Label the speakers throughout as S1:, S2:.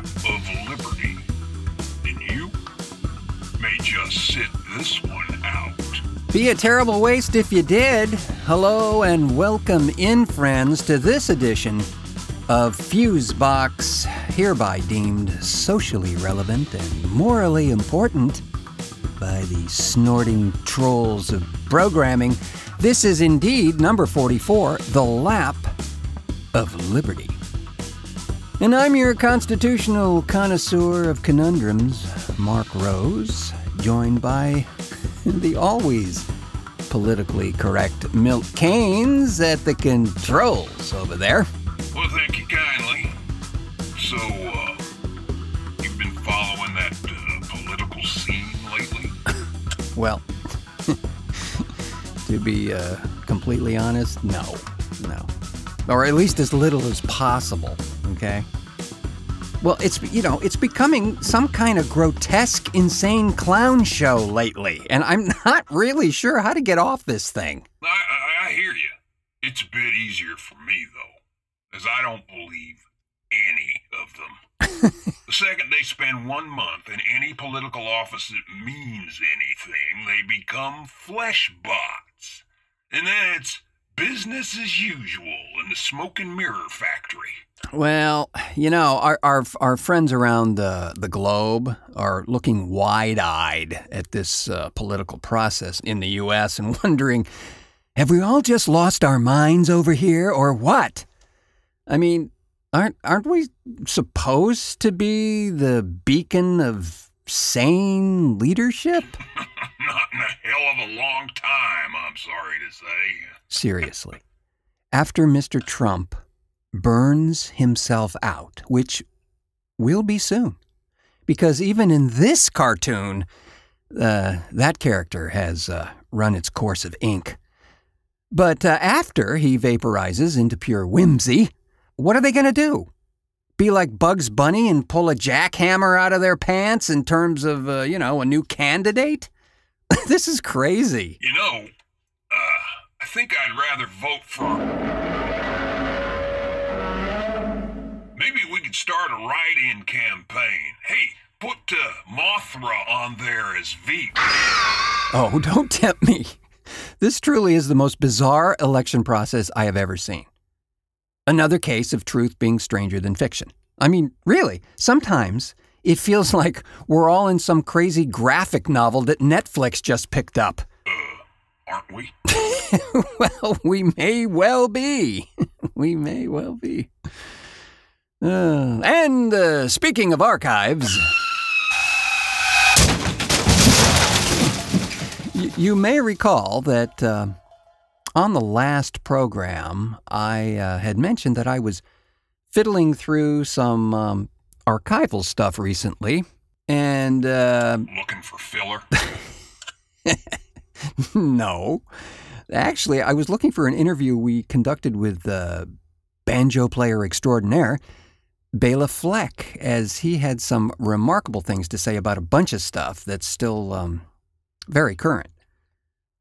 S1: lap of liberty, and you may just sit this one out.
S2: Be a terrible waste if you did. Hello and welcome in, friends, to this edition of Fusebox, hereby deemed socially relevant and morally important by the snorting trolls of programming. This is indeed number 44, The Lap of Liberty. And I'm your constitutional connoisseur of conundrums, Marc Rose, joined by the always politically correct Milt Kanes at the controls over there.
S1: Well, thank you kindly. So, uh, you've been following that uh, political scene lately?
S2: Well, to be uh, completely honest, no. No. Or at least as little as possible, okay? Well, it's, you know, it's becoming some kind of grotesque, insane clown show lately, and I'm not really sure how to get off this thing.
S1: I, I, I hear you. It's a bit easier for me, though, as I don't believe any of them. the second they spend one month in any political office that means anything, they become flesh bots. And then it's business as usual in the smoke and mirror factory.
S2: Well, you know, our our, our friends around the, the globe are looking wide eyed at this uh, political process in the U.S. and wondering have we all just lost our minds over here or what? I mean, aren't, aren't we supposed to be the beacon of sane leadership?
S1: Not in a hell of a long time, I'm sorry to say.
S2: Seriously. After Mr. Trump burns himself out, which will be soon. Because even in this cartoon, uh, that character has uh, run its course of ink. But uh, after he vaporizes into pure whimsy, what are they going to do? Be like Bugs Bunny and pull a jackhammer out of their pants in terms of, uh, you know, a new candidate? this is crazy.
S1: You know, uh, I think I'd rather vote for. Maybe we could start a write in campaign. Hey, put uh, Mothra on there as Veep.
S2: Oh, don't tempt me. This truly is the most bizarre election process I have ever seen. Another case of truth being stranger than fiction. I mean, really, sometimes it feels like we're all in some crazy graphic novel that Netflix just picked up.
S1: Aren't we?
S2: well, we may well be. we may well be. Uh, and uh, speaking of archives, y- you may recall that uh, on the last program, I uh, had mentioned that I was fiddling through some um, archival stuff recently. And uh,
S1: Looking for filler?
S2: no. Actually, I was looking for an interview we conducted with uh, banjo player extraordinaire, Bela Fleck, as he had some remarkable things to say about a bunch of stuff that's still um, very current.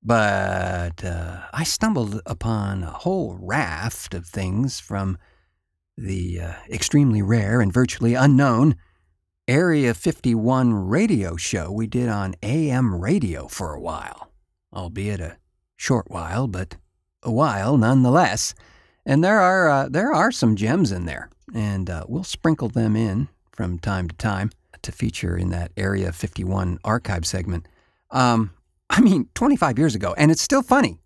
S2: But uh, I stumbled upon a whole raft of things from the uh, extremely rare and virtually unknown Area 51 radio show we did on AM radio for a while, albeit a short while, but a while nonetheless. And there are uh, there are some gems in there, and uh, we'll sprinkle them in from time to time to feature in that Area 51 archive segment. Um, I mean, 25 years ago, and it's still funny.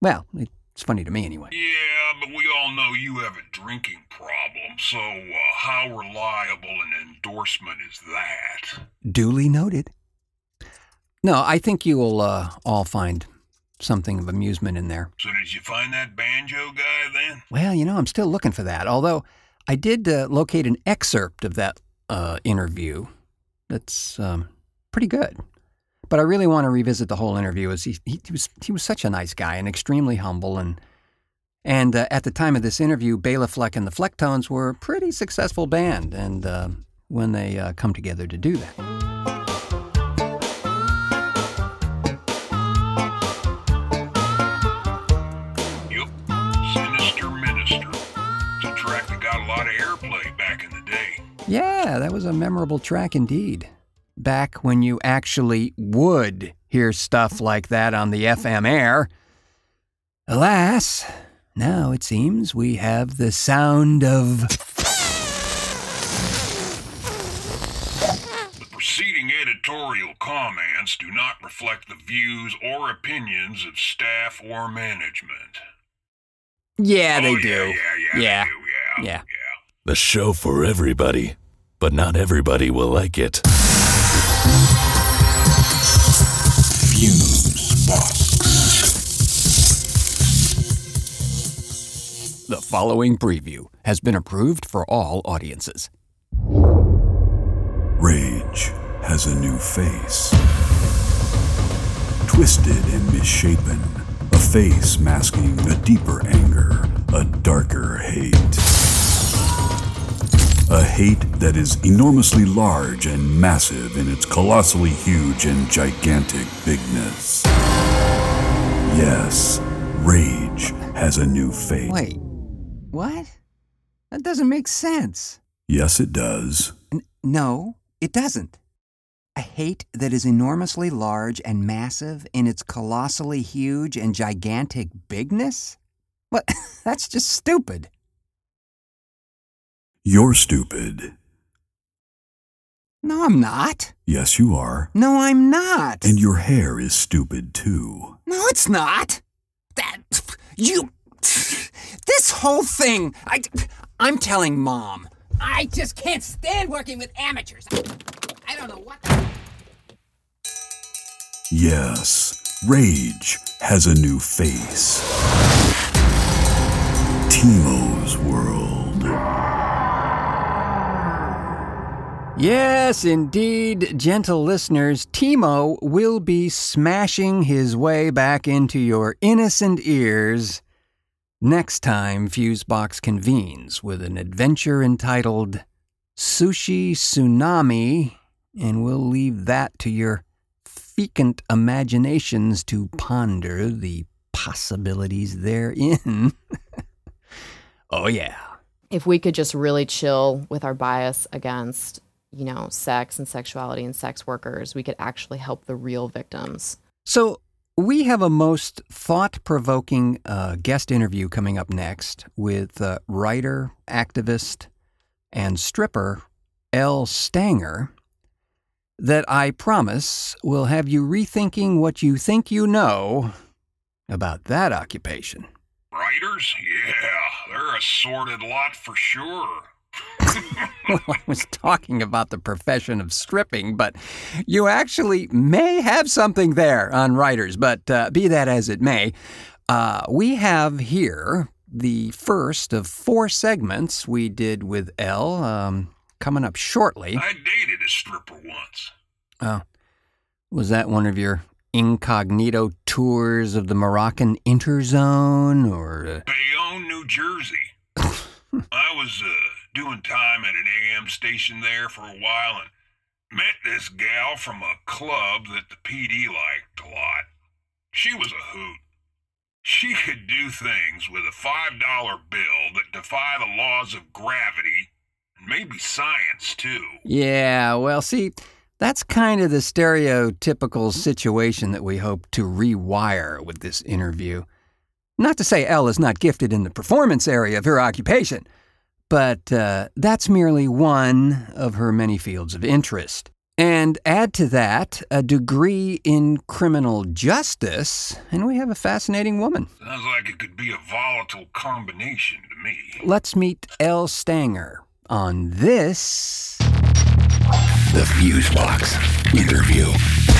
S2: Well, it's funny to me anyway.
S1: Yeah, but we all know you have a drinking problem, so uh, how reliable an endorsement is that?
S2: Duly noted. No, I think you will uh, all find something of amusement in there.
S1: So did you find that banjo guy then?
S2: Well, you know, I'm still looking for that. Although I did uh, locate an excerpt of that uh, interview that's um, pretty good. But I really want to revisit the whole interview. As he, he, he was he was such a nice guy and extremely humble and and uh, at the time of this interview, Bela Fleck and the Flecktones were a pretty successful band. And uh, when they uh, come together to do that.
S1: Yup. Sinister Minister. It's a track that got a lot of airplay back in the day.
S2: Yeah, that was a memorable track indeed. Back when you actually would hear stuff like that on the FM air. Alas, now it seems we have the sound of.
S1: The preceding editorial comments do not reflect the views or opinions of staff or management.
S2: Yeah, oh, they
S1: Oh,
S2: do.
S1: Yeah, yeah, yeah.
S2: Yeah.
S1: They do, yeah.
S2: Yeah.
S3: The show for everybody, but not everybody will like it.
S1: Fuse box.
S2: The following preview has been approved for all audiences.
S4: Rage has a new face. Twisted and misshapen, a face masking a deeper anger, a darker hate. A hate that is enormously large and massive in its colossally huge and gigantic bigness. Yes, rage has a new face.
S2: Wait, what? That doesn't make sense.
S4: Yes, it does.
S2: N- no, it doesn't. A hate that is enormously large and massive in its colossally huge and gigantic bigness? What? That's just stupid.
S4: You're stupid.
S2: No, I'm not.
S4: Yes, you are.
S2: No, I'm not.
S4: And your hair is stupid too.
S2: No, it's not. That you this whole thing. I I'm telling mom.
S5: I just can't stand working with amateurs. I don't know what the.
S4: Yes, rage has a new face. Timo's World.
S2: Yes, indeed, gentle listeners, Timo will be smashing his way back into your innocent ears next time Fusebox convenes with an adventure entitled Sushi Tsunami, and we'll leave that to your fecund imaginations to ponder the possibilities therein. oh, yeah.
S6: if we could just really chill with our bias against, you know, sex and sexuality and sex workers, we could actually help the real victims.
S2: So, we have a most thought provoking uh, guest interview coming up next with uh, writer, activist, and stripper Elle Stanger that I promise will have you rethinking what you think you know about that occupation.
S1: Writers? Yeah, they're a sordid lot for sure.
S2: Well, I was talking about the profession of stripping, but you actually may have something there on writers. But uh, be that as it may, uh, we have here the first of four segments we did with Elle um, coming up shortly.
S1: I dated a stripper once.
S2: Oh, was that one of your incognito tours of the Moroccan interzone, or uh,
S1: Bayonne, New Jersey. I was uh, doing time at an AM station there for a while and met this gal from a club that the PD liked a lot. She was a hoot. She could do things with a $5 bill that defy the laws of gravity and maybe science, too.
S2: Yeah, well, see, that's kind of the stereotypical situation that we hope to rewire with this interview. Not to say Elle is not gifted in the performance area of her occupation, but uh, that's merely one of her many fields of interest. And add to that a degree in criminal justice, and we have a fascinating woman.
S1: Sounds like it could be a volatile combination to me.
S2: Let's meet Elle Stanger on this.
S3: The Fusebox interview.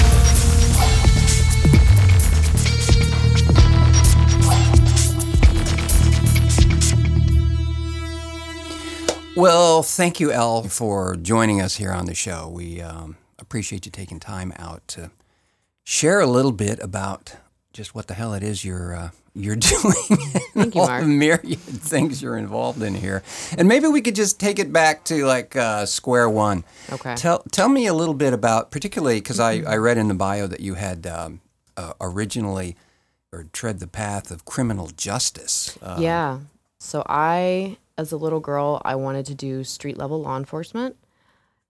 S2: Well, thank you, Elle, for joining us here on the show. We um, appreciate you taking time out to share a little bit about just what the hell it is you're uh, you're doing.
S6: Thank you,
S2: all
S6: Marc.
S2: the myriad things you're involved in here, and maybe we could just take it back to like uh, square one.
S6: Okay.
S2: Tell tell me a little bit about, particularly because I, I read in the bio that you had um, uh, originally or tread the path of criminal justice. Uh,
S6: yeah. So I, as a little girl, I wanted to do street level law enforcement.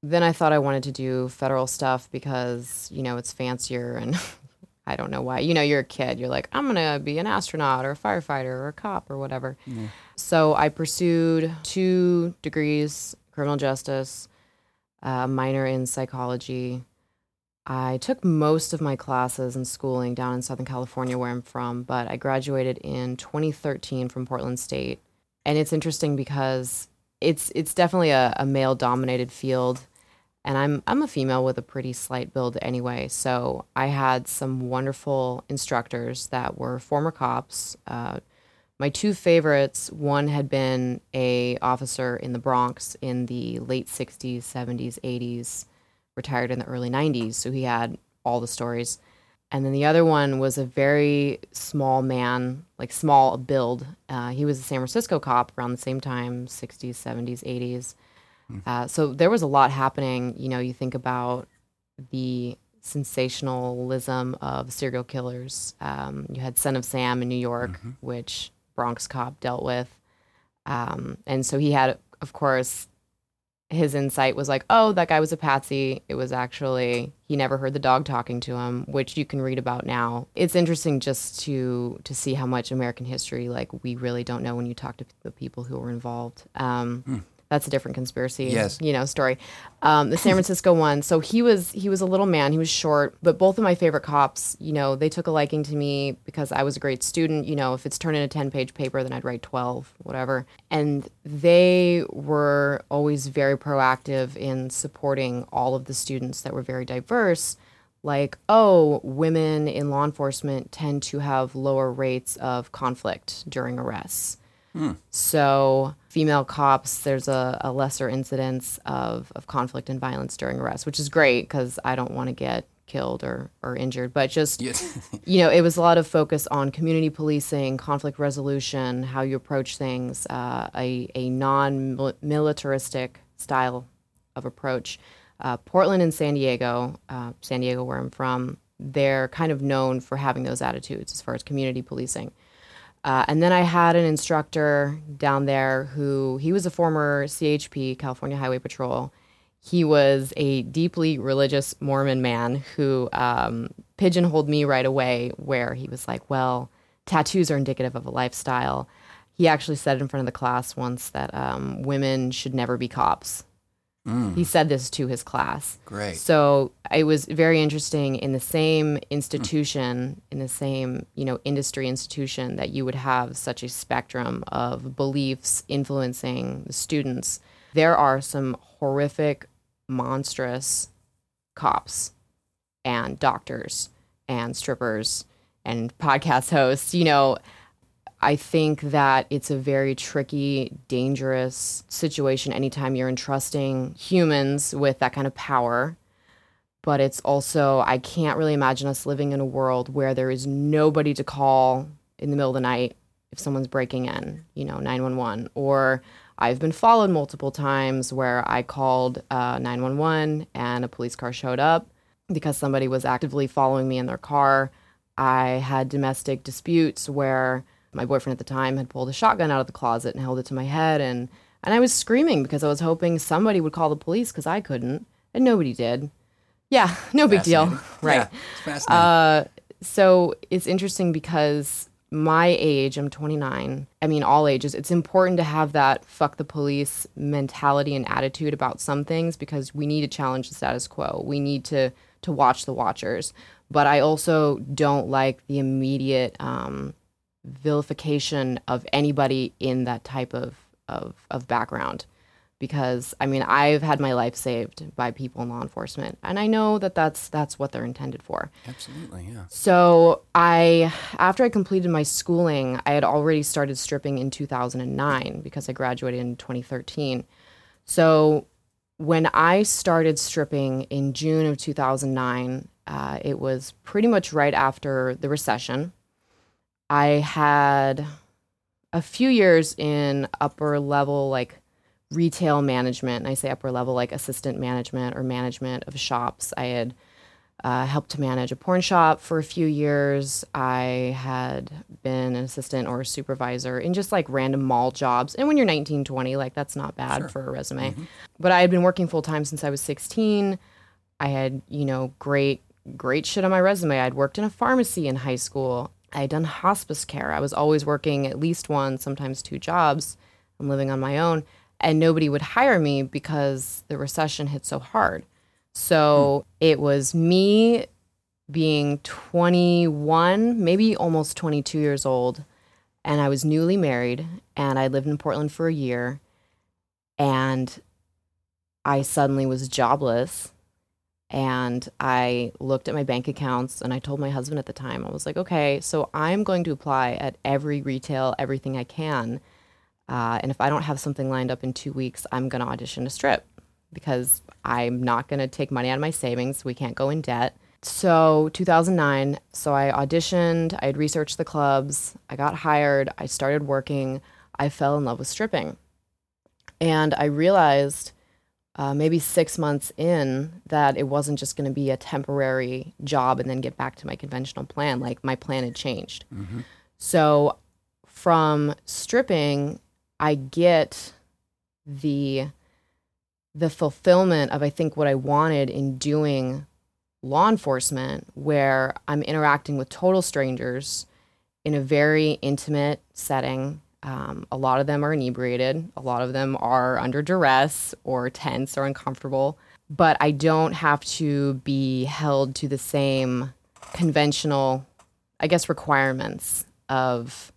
S6: then I thought I wanted to do federal stuff because, you know, it's fancier and I don't know why. You know, you're a kid. You're like, I'm going to be an astronaut or a firefighter or a cop or whatever. So I pursued two degrees, criminal justice, a minor in psychology. I took most of my classes and schooling down in Southern California, where I'm from, but I graduated in 2013 from Portland State. And it's interesting because it's it's definitely a, a male dominated field and I'm I'm a female with a pretty slight build anyway. So I had some wonderful instructors that were former cops. Uh, my two favorites, one had been a officer in the Bronx in the late '60s, '70s, '80s, retired in the early '90s. So he had all the stories. And then the other one was a very small man, like small build. Uh, he was a San Francisco cop around the same time, 60s, 70s, 80s. Uh, so there was a lot happening. You know, you think about the sensationalism of serial killers. Um, you had Son of Sam in New York, which Bronx cop dealt with. Um, and so he had, of course, his insight was like, oh, that guy was a patsy. It was actually he never heard the dog talking to him, which you can read about now. It's interesting just to to see how much American history like we really don't know when you talk to the people who were involved. Um, That's a different conspiracy,
S2: Yes.
S6: you know, story. Um, the San Francisco one. So he was he was a little man. He was short, but both of my favorite cops, you know, they took a liking to me because I was a great student. You know, if it's turned in a ten page paper, then I'd write twelve, whatever. And they were always very proactive in supporting all of the students that were very diverse. Like, oh, women in law enforcement tend to have lower rates of conflict during arrests. So, female cops, there's a, a lesser incidence of, of conflict and violence during arrest, which is great because I don't want to get killed or, or injured. But just, you know, it was a lot of focus on community policing, conflict resolution, how you approach things, uh, a, a non militaristic style of approach. Uh, Portland and San Diego, uh, San Diego, where I'm from, they're kind of known for having those attitudes as far as community policing. Uh, and then I had an instructor down there who he was a former CHP, California Highway Patrol. He was a deeply religious Mormon man who um, pigeonholed me right away, where he was like, "Well, tattoos are indicative of a lifestyle." He actually said in front of the class once that um, women should never be cops. Mm. He said this to his class.
S2: Great.
S6: So it was very interesting in the same institution, mm. in the same you know industry institution, that you would have such a spectrum of beliefs influencing the students. There are some horrific, monstrous cops and doctors and strippers and podcast hosts. You know, I think that it's a very tricky, dangerous situation anytime you're entrusting humans with that kind of power. But it's also, I can't really imagine us living in a world where there is nobody to call in the middle of the night if someone's breaking in, you know, 911. Or I've been followed multiple times where I called uh, 911 and a police car showed up because somebody was actively following me in their car. I had domestic disputes where my boyfriend at the time had pulled a shotgun out of the closet and held it to my head and and I was screaming because I was hoping somebody would call the police because I couldn't and nobody did. Yeah, no big deal. Right.
S2: Yeah.
S6: Uh, so it's interesting because my age, I'm 29. I mean, all ages. It's important to have that fuck the police mentality and attitude about some things because we need to challenge the status quo. We need to to watch the watchers. But I also don't like the immediate um, vilification of anybody in that type of, of of background because I mean I've had my life saved by people in law enforcement and I know that that's that's what they're intended for.
S2: Absolutely, yeah.
S6: So I, after I completed my schooling, I had already started stripping in 2009 because I graduated in 2013. So when I started stripping in June of 2009, uh, it was pretty much right after the recession. I had a few years in upper level, like retail management. And I say upper level, like assistant management or management of shops. I had uh, helped to manage a porn shop for a few years. I had been an assistant or a supervisor in just like random mall jobs. And when you're 19, 20, like that's not bad for a resume. But I had been working full time since I was 16. I had, you know, great, great shit on my resume. I'd worked in a pharmacy in high school. I had done hospice care. I was always working at least one, sometimes two jobs. I'm living on my own. And nobody would hire me because the recession hit so hard. So hmm. it was me being 21, maybe almost 22 years old. And I was newly married and I lived in Portland for a year. And I suddenly was jobless. And I looked at my bank accounts and I told my husband at the time, I was like, okay, so I'm going to apply at every retail, everything I can. Uh, and if I don't have something lined up in two weeks, I'm going to audition to strip because I'm not going to take money out of my savings. We can't go in debt. So 2009, so I auditioned, I had researched the clubs, I got hired, I started working, I fell in love with stripping. And I realized uh, maybe six months in that it wasn't just going to be a temporary job and then get back to my conventional plan. Like my plan had changed. So from stripping, I get the the fulfillment of I think what I wanted in doing law enforcement, where I'm interacting with total strangers in a very intimate setting. Um, a lot of them are inebriated. A lot of them are under duress or tense or uncomfortable. But I don't have to be held to the same conventional, I guess, requirements of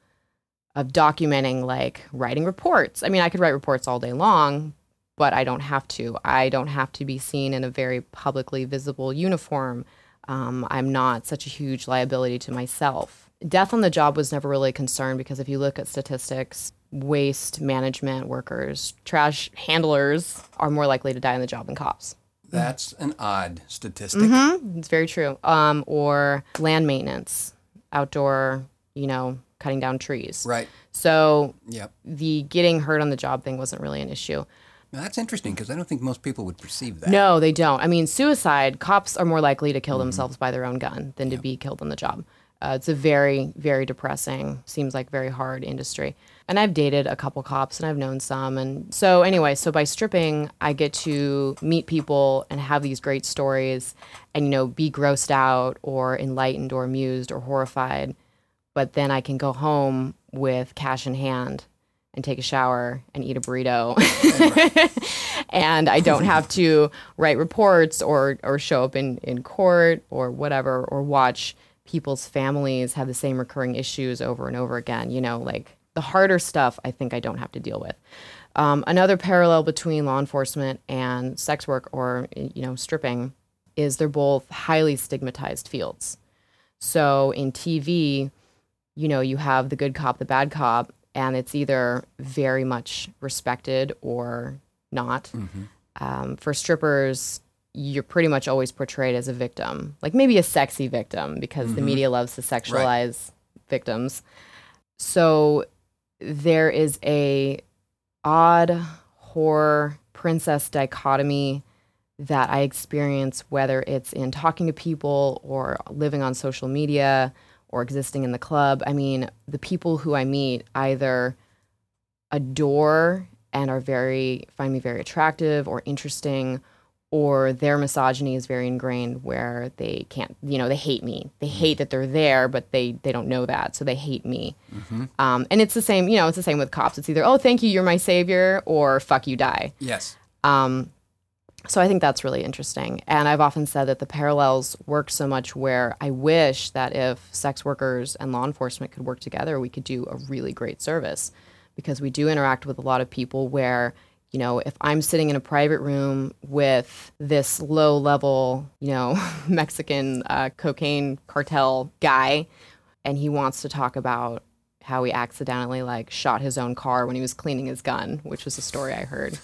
S6: of documenting like writing reports. I mean, I could write reports all day long, but I don't have to. I don't have to be seen in a very publicly visible uniform. Um, I'm not such a huge liability to myself. Death on the job was never really a concern because if you look at statistics, waste management workers, trash handlers are more likely to die on the job than cops.
S2: That's an odd statistic.
S6: It's very true. Um, or land maintenance, outdoor, you know, cutting down trees.
S2: Right.
S6: So
S2: Yep.
S6: the getting hurt on the job thing wasn't really an issue.
S2: Now, that's interesting because I don't think most people would perceive that.
S6: No, they don't. I mean, suicide, cops are more likely to kill themselves by their own gun than to be killed on the job. Uh, it's a very, very depressing, seems like very hard industry. And I've dated a couple cops and I've known some. And so, anyway, so by stripping, I get to meet people and have these great stories and, you know, be grossed out or enlightened or amused or horrified. But then I can go home with cash in hand and take a shower and eat a burrito. and I don't have to write reports or or show up in, in court or whatever or watch people's families have the same recurring issues over and over again. You know, like the harder stuff I think I don't have to deal with. Um, another parallel between law enforcement and sex work or you know stripping is they're both highly stigmatized fields. So in TV, you know, you have the good cop, the bad cop, and it's either very much respected or not. Um, for strippers, you're pretty much always portrayed as a victim, like maybe a sexy victim, because the mm-hmm. media loves to sexualize victims. So there is a odd horror princess dichotomy that I experience, whether it's in talking to people or living on social media or existing in the club. I mean, the people who I meet either adore and are very, find me very attractive or interesting, or their misogyny is very ingrained where they can't, you know, they hate me. They hate that they're there, but they, they don't know that. So they hate me. Um, and it's the same, you know, it's the same with cops. It's either, oh, thank you, you're my savior, or fuck you, die.
S2: Yes.
S6: Um, so I think that's really interesting. And I've often said that the parallels work so much where I wish that if sex workers and law enforcement could work together, we could do a really great service because we do interact with a lot of people where, you know, if I'm sitting in a private room with this low level, you know, Mexican uh, cocaine cartel guy, and he wants to talk about how he accidentally like shot his own car when he was cleaning his gun, which was a story I heard.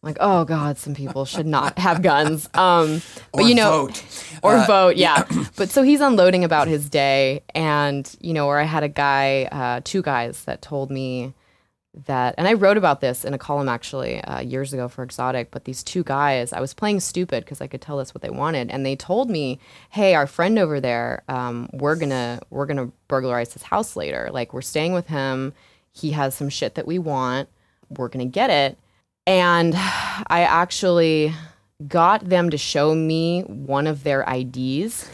S6: Like oh god some people should not have guns. Um but
S2: Or
S6: you know
S2: vote.
S6: or
S2: Uh,
S6: vote yeah. but so he's unloading about his day and you know or i had a guy uh two guys that told me that, and I wrote about this in a column actually uh, years ago for Exotic. But these two guys, I was playing stupid because I could tell that's what they wanted, and they told me, "Hey, our friend over there, um, we're gonna we're gonna burglarize his house later. Like we're staying with him. He has some shit that we want. We're gonna get it." And I actually got them to show me one of their IDs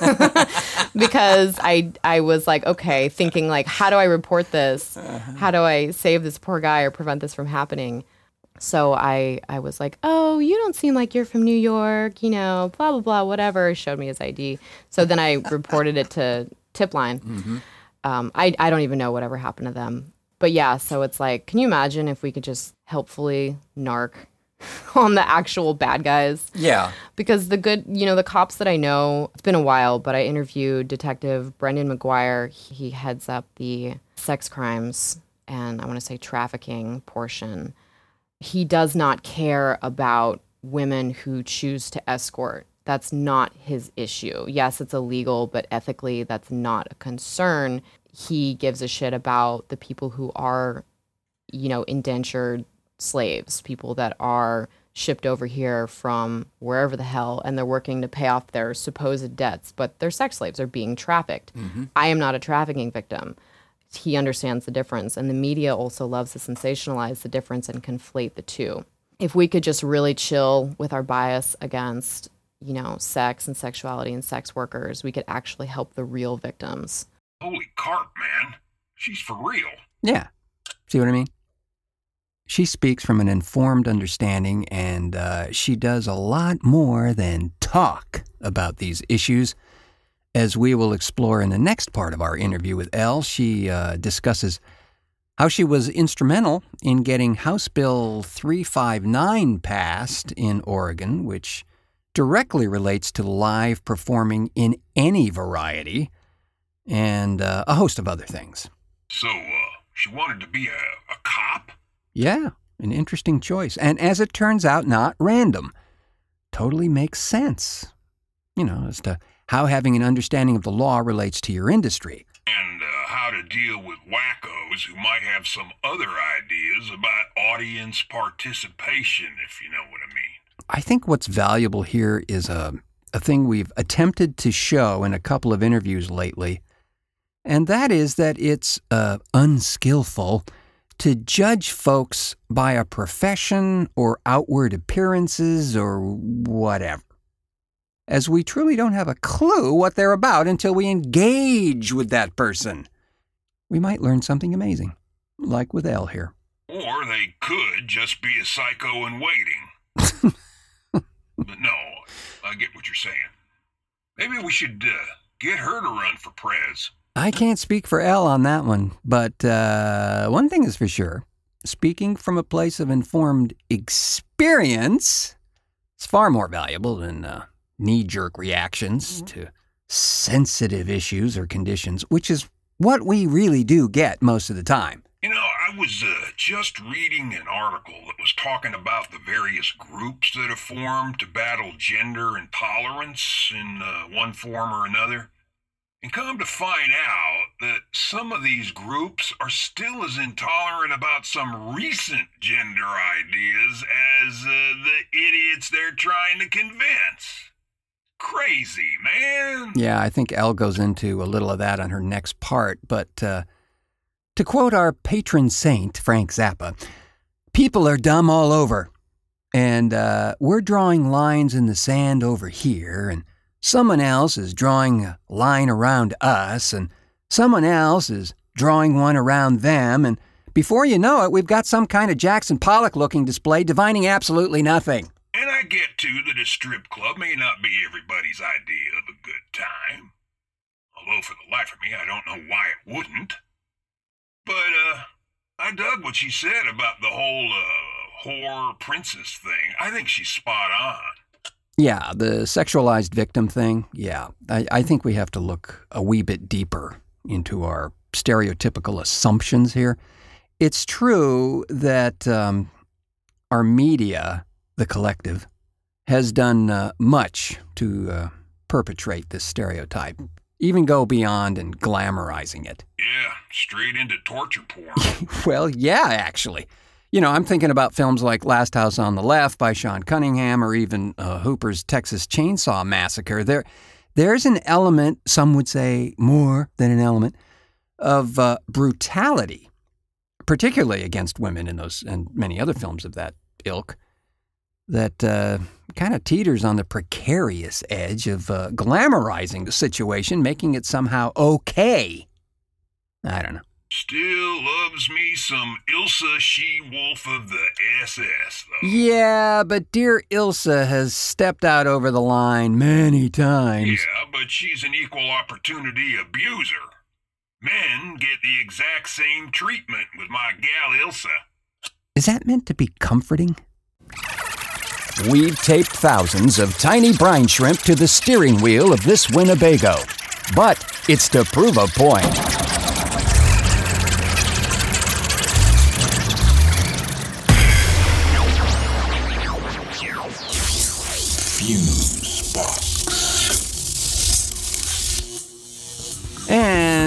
S6: because I I was like, okay, thinking like, how do I report this? How do I save this poor guy or prevent this from happening? So I I was like, oh, you don't seem like you're from New York, you know, blah blah blah, whatever. Showed me his ID. So then I reported it to Tipline. Um, I I don't even know whatever happened to them. But yeah, so it's like, can you imagine if we could just helpfully narc on the actual bad guys?
S2: Yeah.
S6: because the good you know the cops that i know it's been a while but i interviewed detective brendan mcguire. He heads up the sex crimes and i want to say trafficking portion. He does not care about women who choose to escort. That's not his issue. Yes it's illegal but ethically that's not a concern. He gives a shit about the people who are you know indentured slaves, people that are shipped over here from wherever the hell and they're working to pay off their supposed debts, but they're sex slaves, they're being trafficked. Mm-hmm. I am not a trafficking victim. He understands the difference, and the media also loves to sensationalize the difference and conflate the two. If we could just really chill with our bias against, you know, sex and sexuality and sex workers, we could actually help the real victims.
S1: Holy carp, man. She's for real.
S2: Yeah. See what I mean? She speaks from an informed understanding, and uh, she does a lot more than talk about these issues. As we will explore in the next part of our interview with Elle, she uh, discusses how she was instrumental in getting House Bill 359 passed in Oregon, which directly relates to live performing in any variety, and uh, a host of other things.
S1: So, uh, she wanted to be a, a?
S2: Yeah, an interesting choice. And as it turns out, not random. Totally makes sense. You know, as to how having an understanding of the law relates to your industry.
S1: And uh, how to deal with wackos who might have some other ideas about audience participation, if you know what I mean.
S2: I think what's valuable here is a, a thing we've attempted to show in a couple of interviews lately, and that is that it's uh, unskillful to judge folks by a profession or outward appearances or whatever. As we truly don't have a clue what they're about until we engage with that person. We might learn something amazing, like with Elle here.
S1: Or they could just be a psycho in waiting. but no, I get what you're saying. Maybe we should uh, get her to run for prez.
S2: I can't speak for Elle on that one, but uh, one thing is for sure. Speaking from a place of informed experience is far more valuable than uh, knee jerk reactions to sensitive issues or conditions, which is what we really do get most of the time.
S1: You know, I was uh, just reading an article that was talking about the various groups that have formed to battle gender intolerance in uh, one form or another. And come to find out that some of these groups are still as intolerant about some recent gender ideas as uh, the idiots they're trying to convince. Crazy, man.
S2: Yeah, I think Elle goes into a little of that on her next part, but uh, to quote our patron saint, Frank Zappa, people are dumb all over. And uh, we're drawing lines in the sand over here, and someone else is drawing a line around us, and someone else is drawing one around them, and before you know it, we've got some kind of Jackson Pollock looking display divining absolutely nothing.
S1: And I get too that a strip club may not be everybody's idea of a good time. Although for the life of me, I don't know why it wouldn't. But, uh, I dug what she said about the whole, uh, whore princess thing. I think she's spot on.
S2: Yeah, the sexualized victim thing. Yeah, I, I think we have to look a wee bit deeper into our stereotypical assumptions here. It's true that um, our media, the collective, has done uh, much to uh, perpetrate this stereotype. even go beyond and glamorizing it.
S1: Yeah, straight into torture porn.
S2: Well, yeah, actually. You know, I'm thinking about films like Last House on the Left by Sean Cunningham or even uh, Hooper's Texas Chainsaw Massacre. There, there's an element, some would say more than an element, of uh, brutality, particularly against women in those and many other films of that ilk, that uh, kind of teeters on the precarious edge of uh, glamorizing the situation, making it somehow okay. I don't know.
S1: Still loves me some Ilsa She-Wolf of the SS, though.
S2: Yeah, but dear Ilsa has stepped out over the line many times.
S1: Yeah, but she's an equal opportunity abuser. Men get the exact same treatment with my gal Ilsa.
S2: Is that meant to be comforting? We've taped thousands of tiny brine shrimp to the steering wheel of this Winnebago. But it's to prove a point.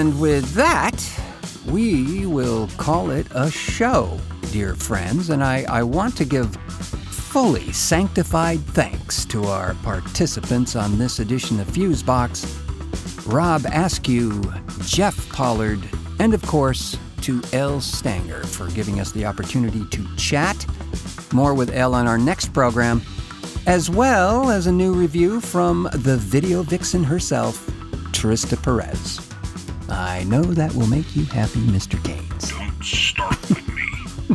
S2: And with that, we will call it a show, dear friends. And I, I want to give fully sanctified thanks to our participants on this edition of Fusebox Rob Askew, Jeff Pollard, and of course, to Elle Stanger for giving us the opportunity to chat. More with Elle on our next program, as well as a new review from the video vixen herself, Trista Perez. I know that will make you happy, Mr. Kanes.
S1: Don't start with me.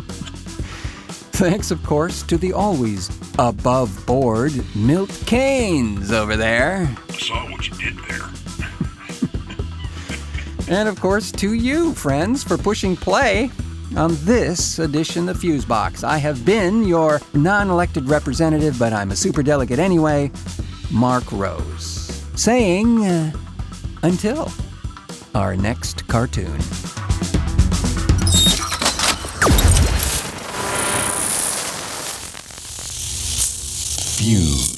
S2: Thanks, of course, to the always above board Milt Kanes over there.
S1: I saw what you did there.
S2: And of course, to you, friends, for pushing play on this edition of Fusebox. I have been your non elected representative, but I'm a superdelegate anyway, Marc Rose, saying uh, until our next cartoon.
S4: Fuse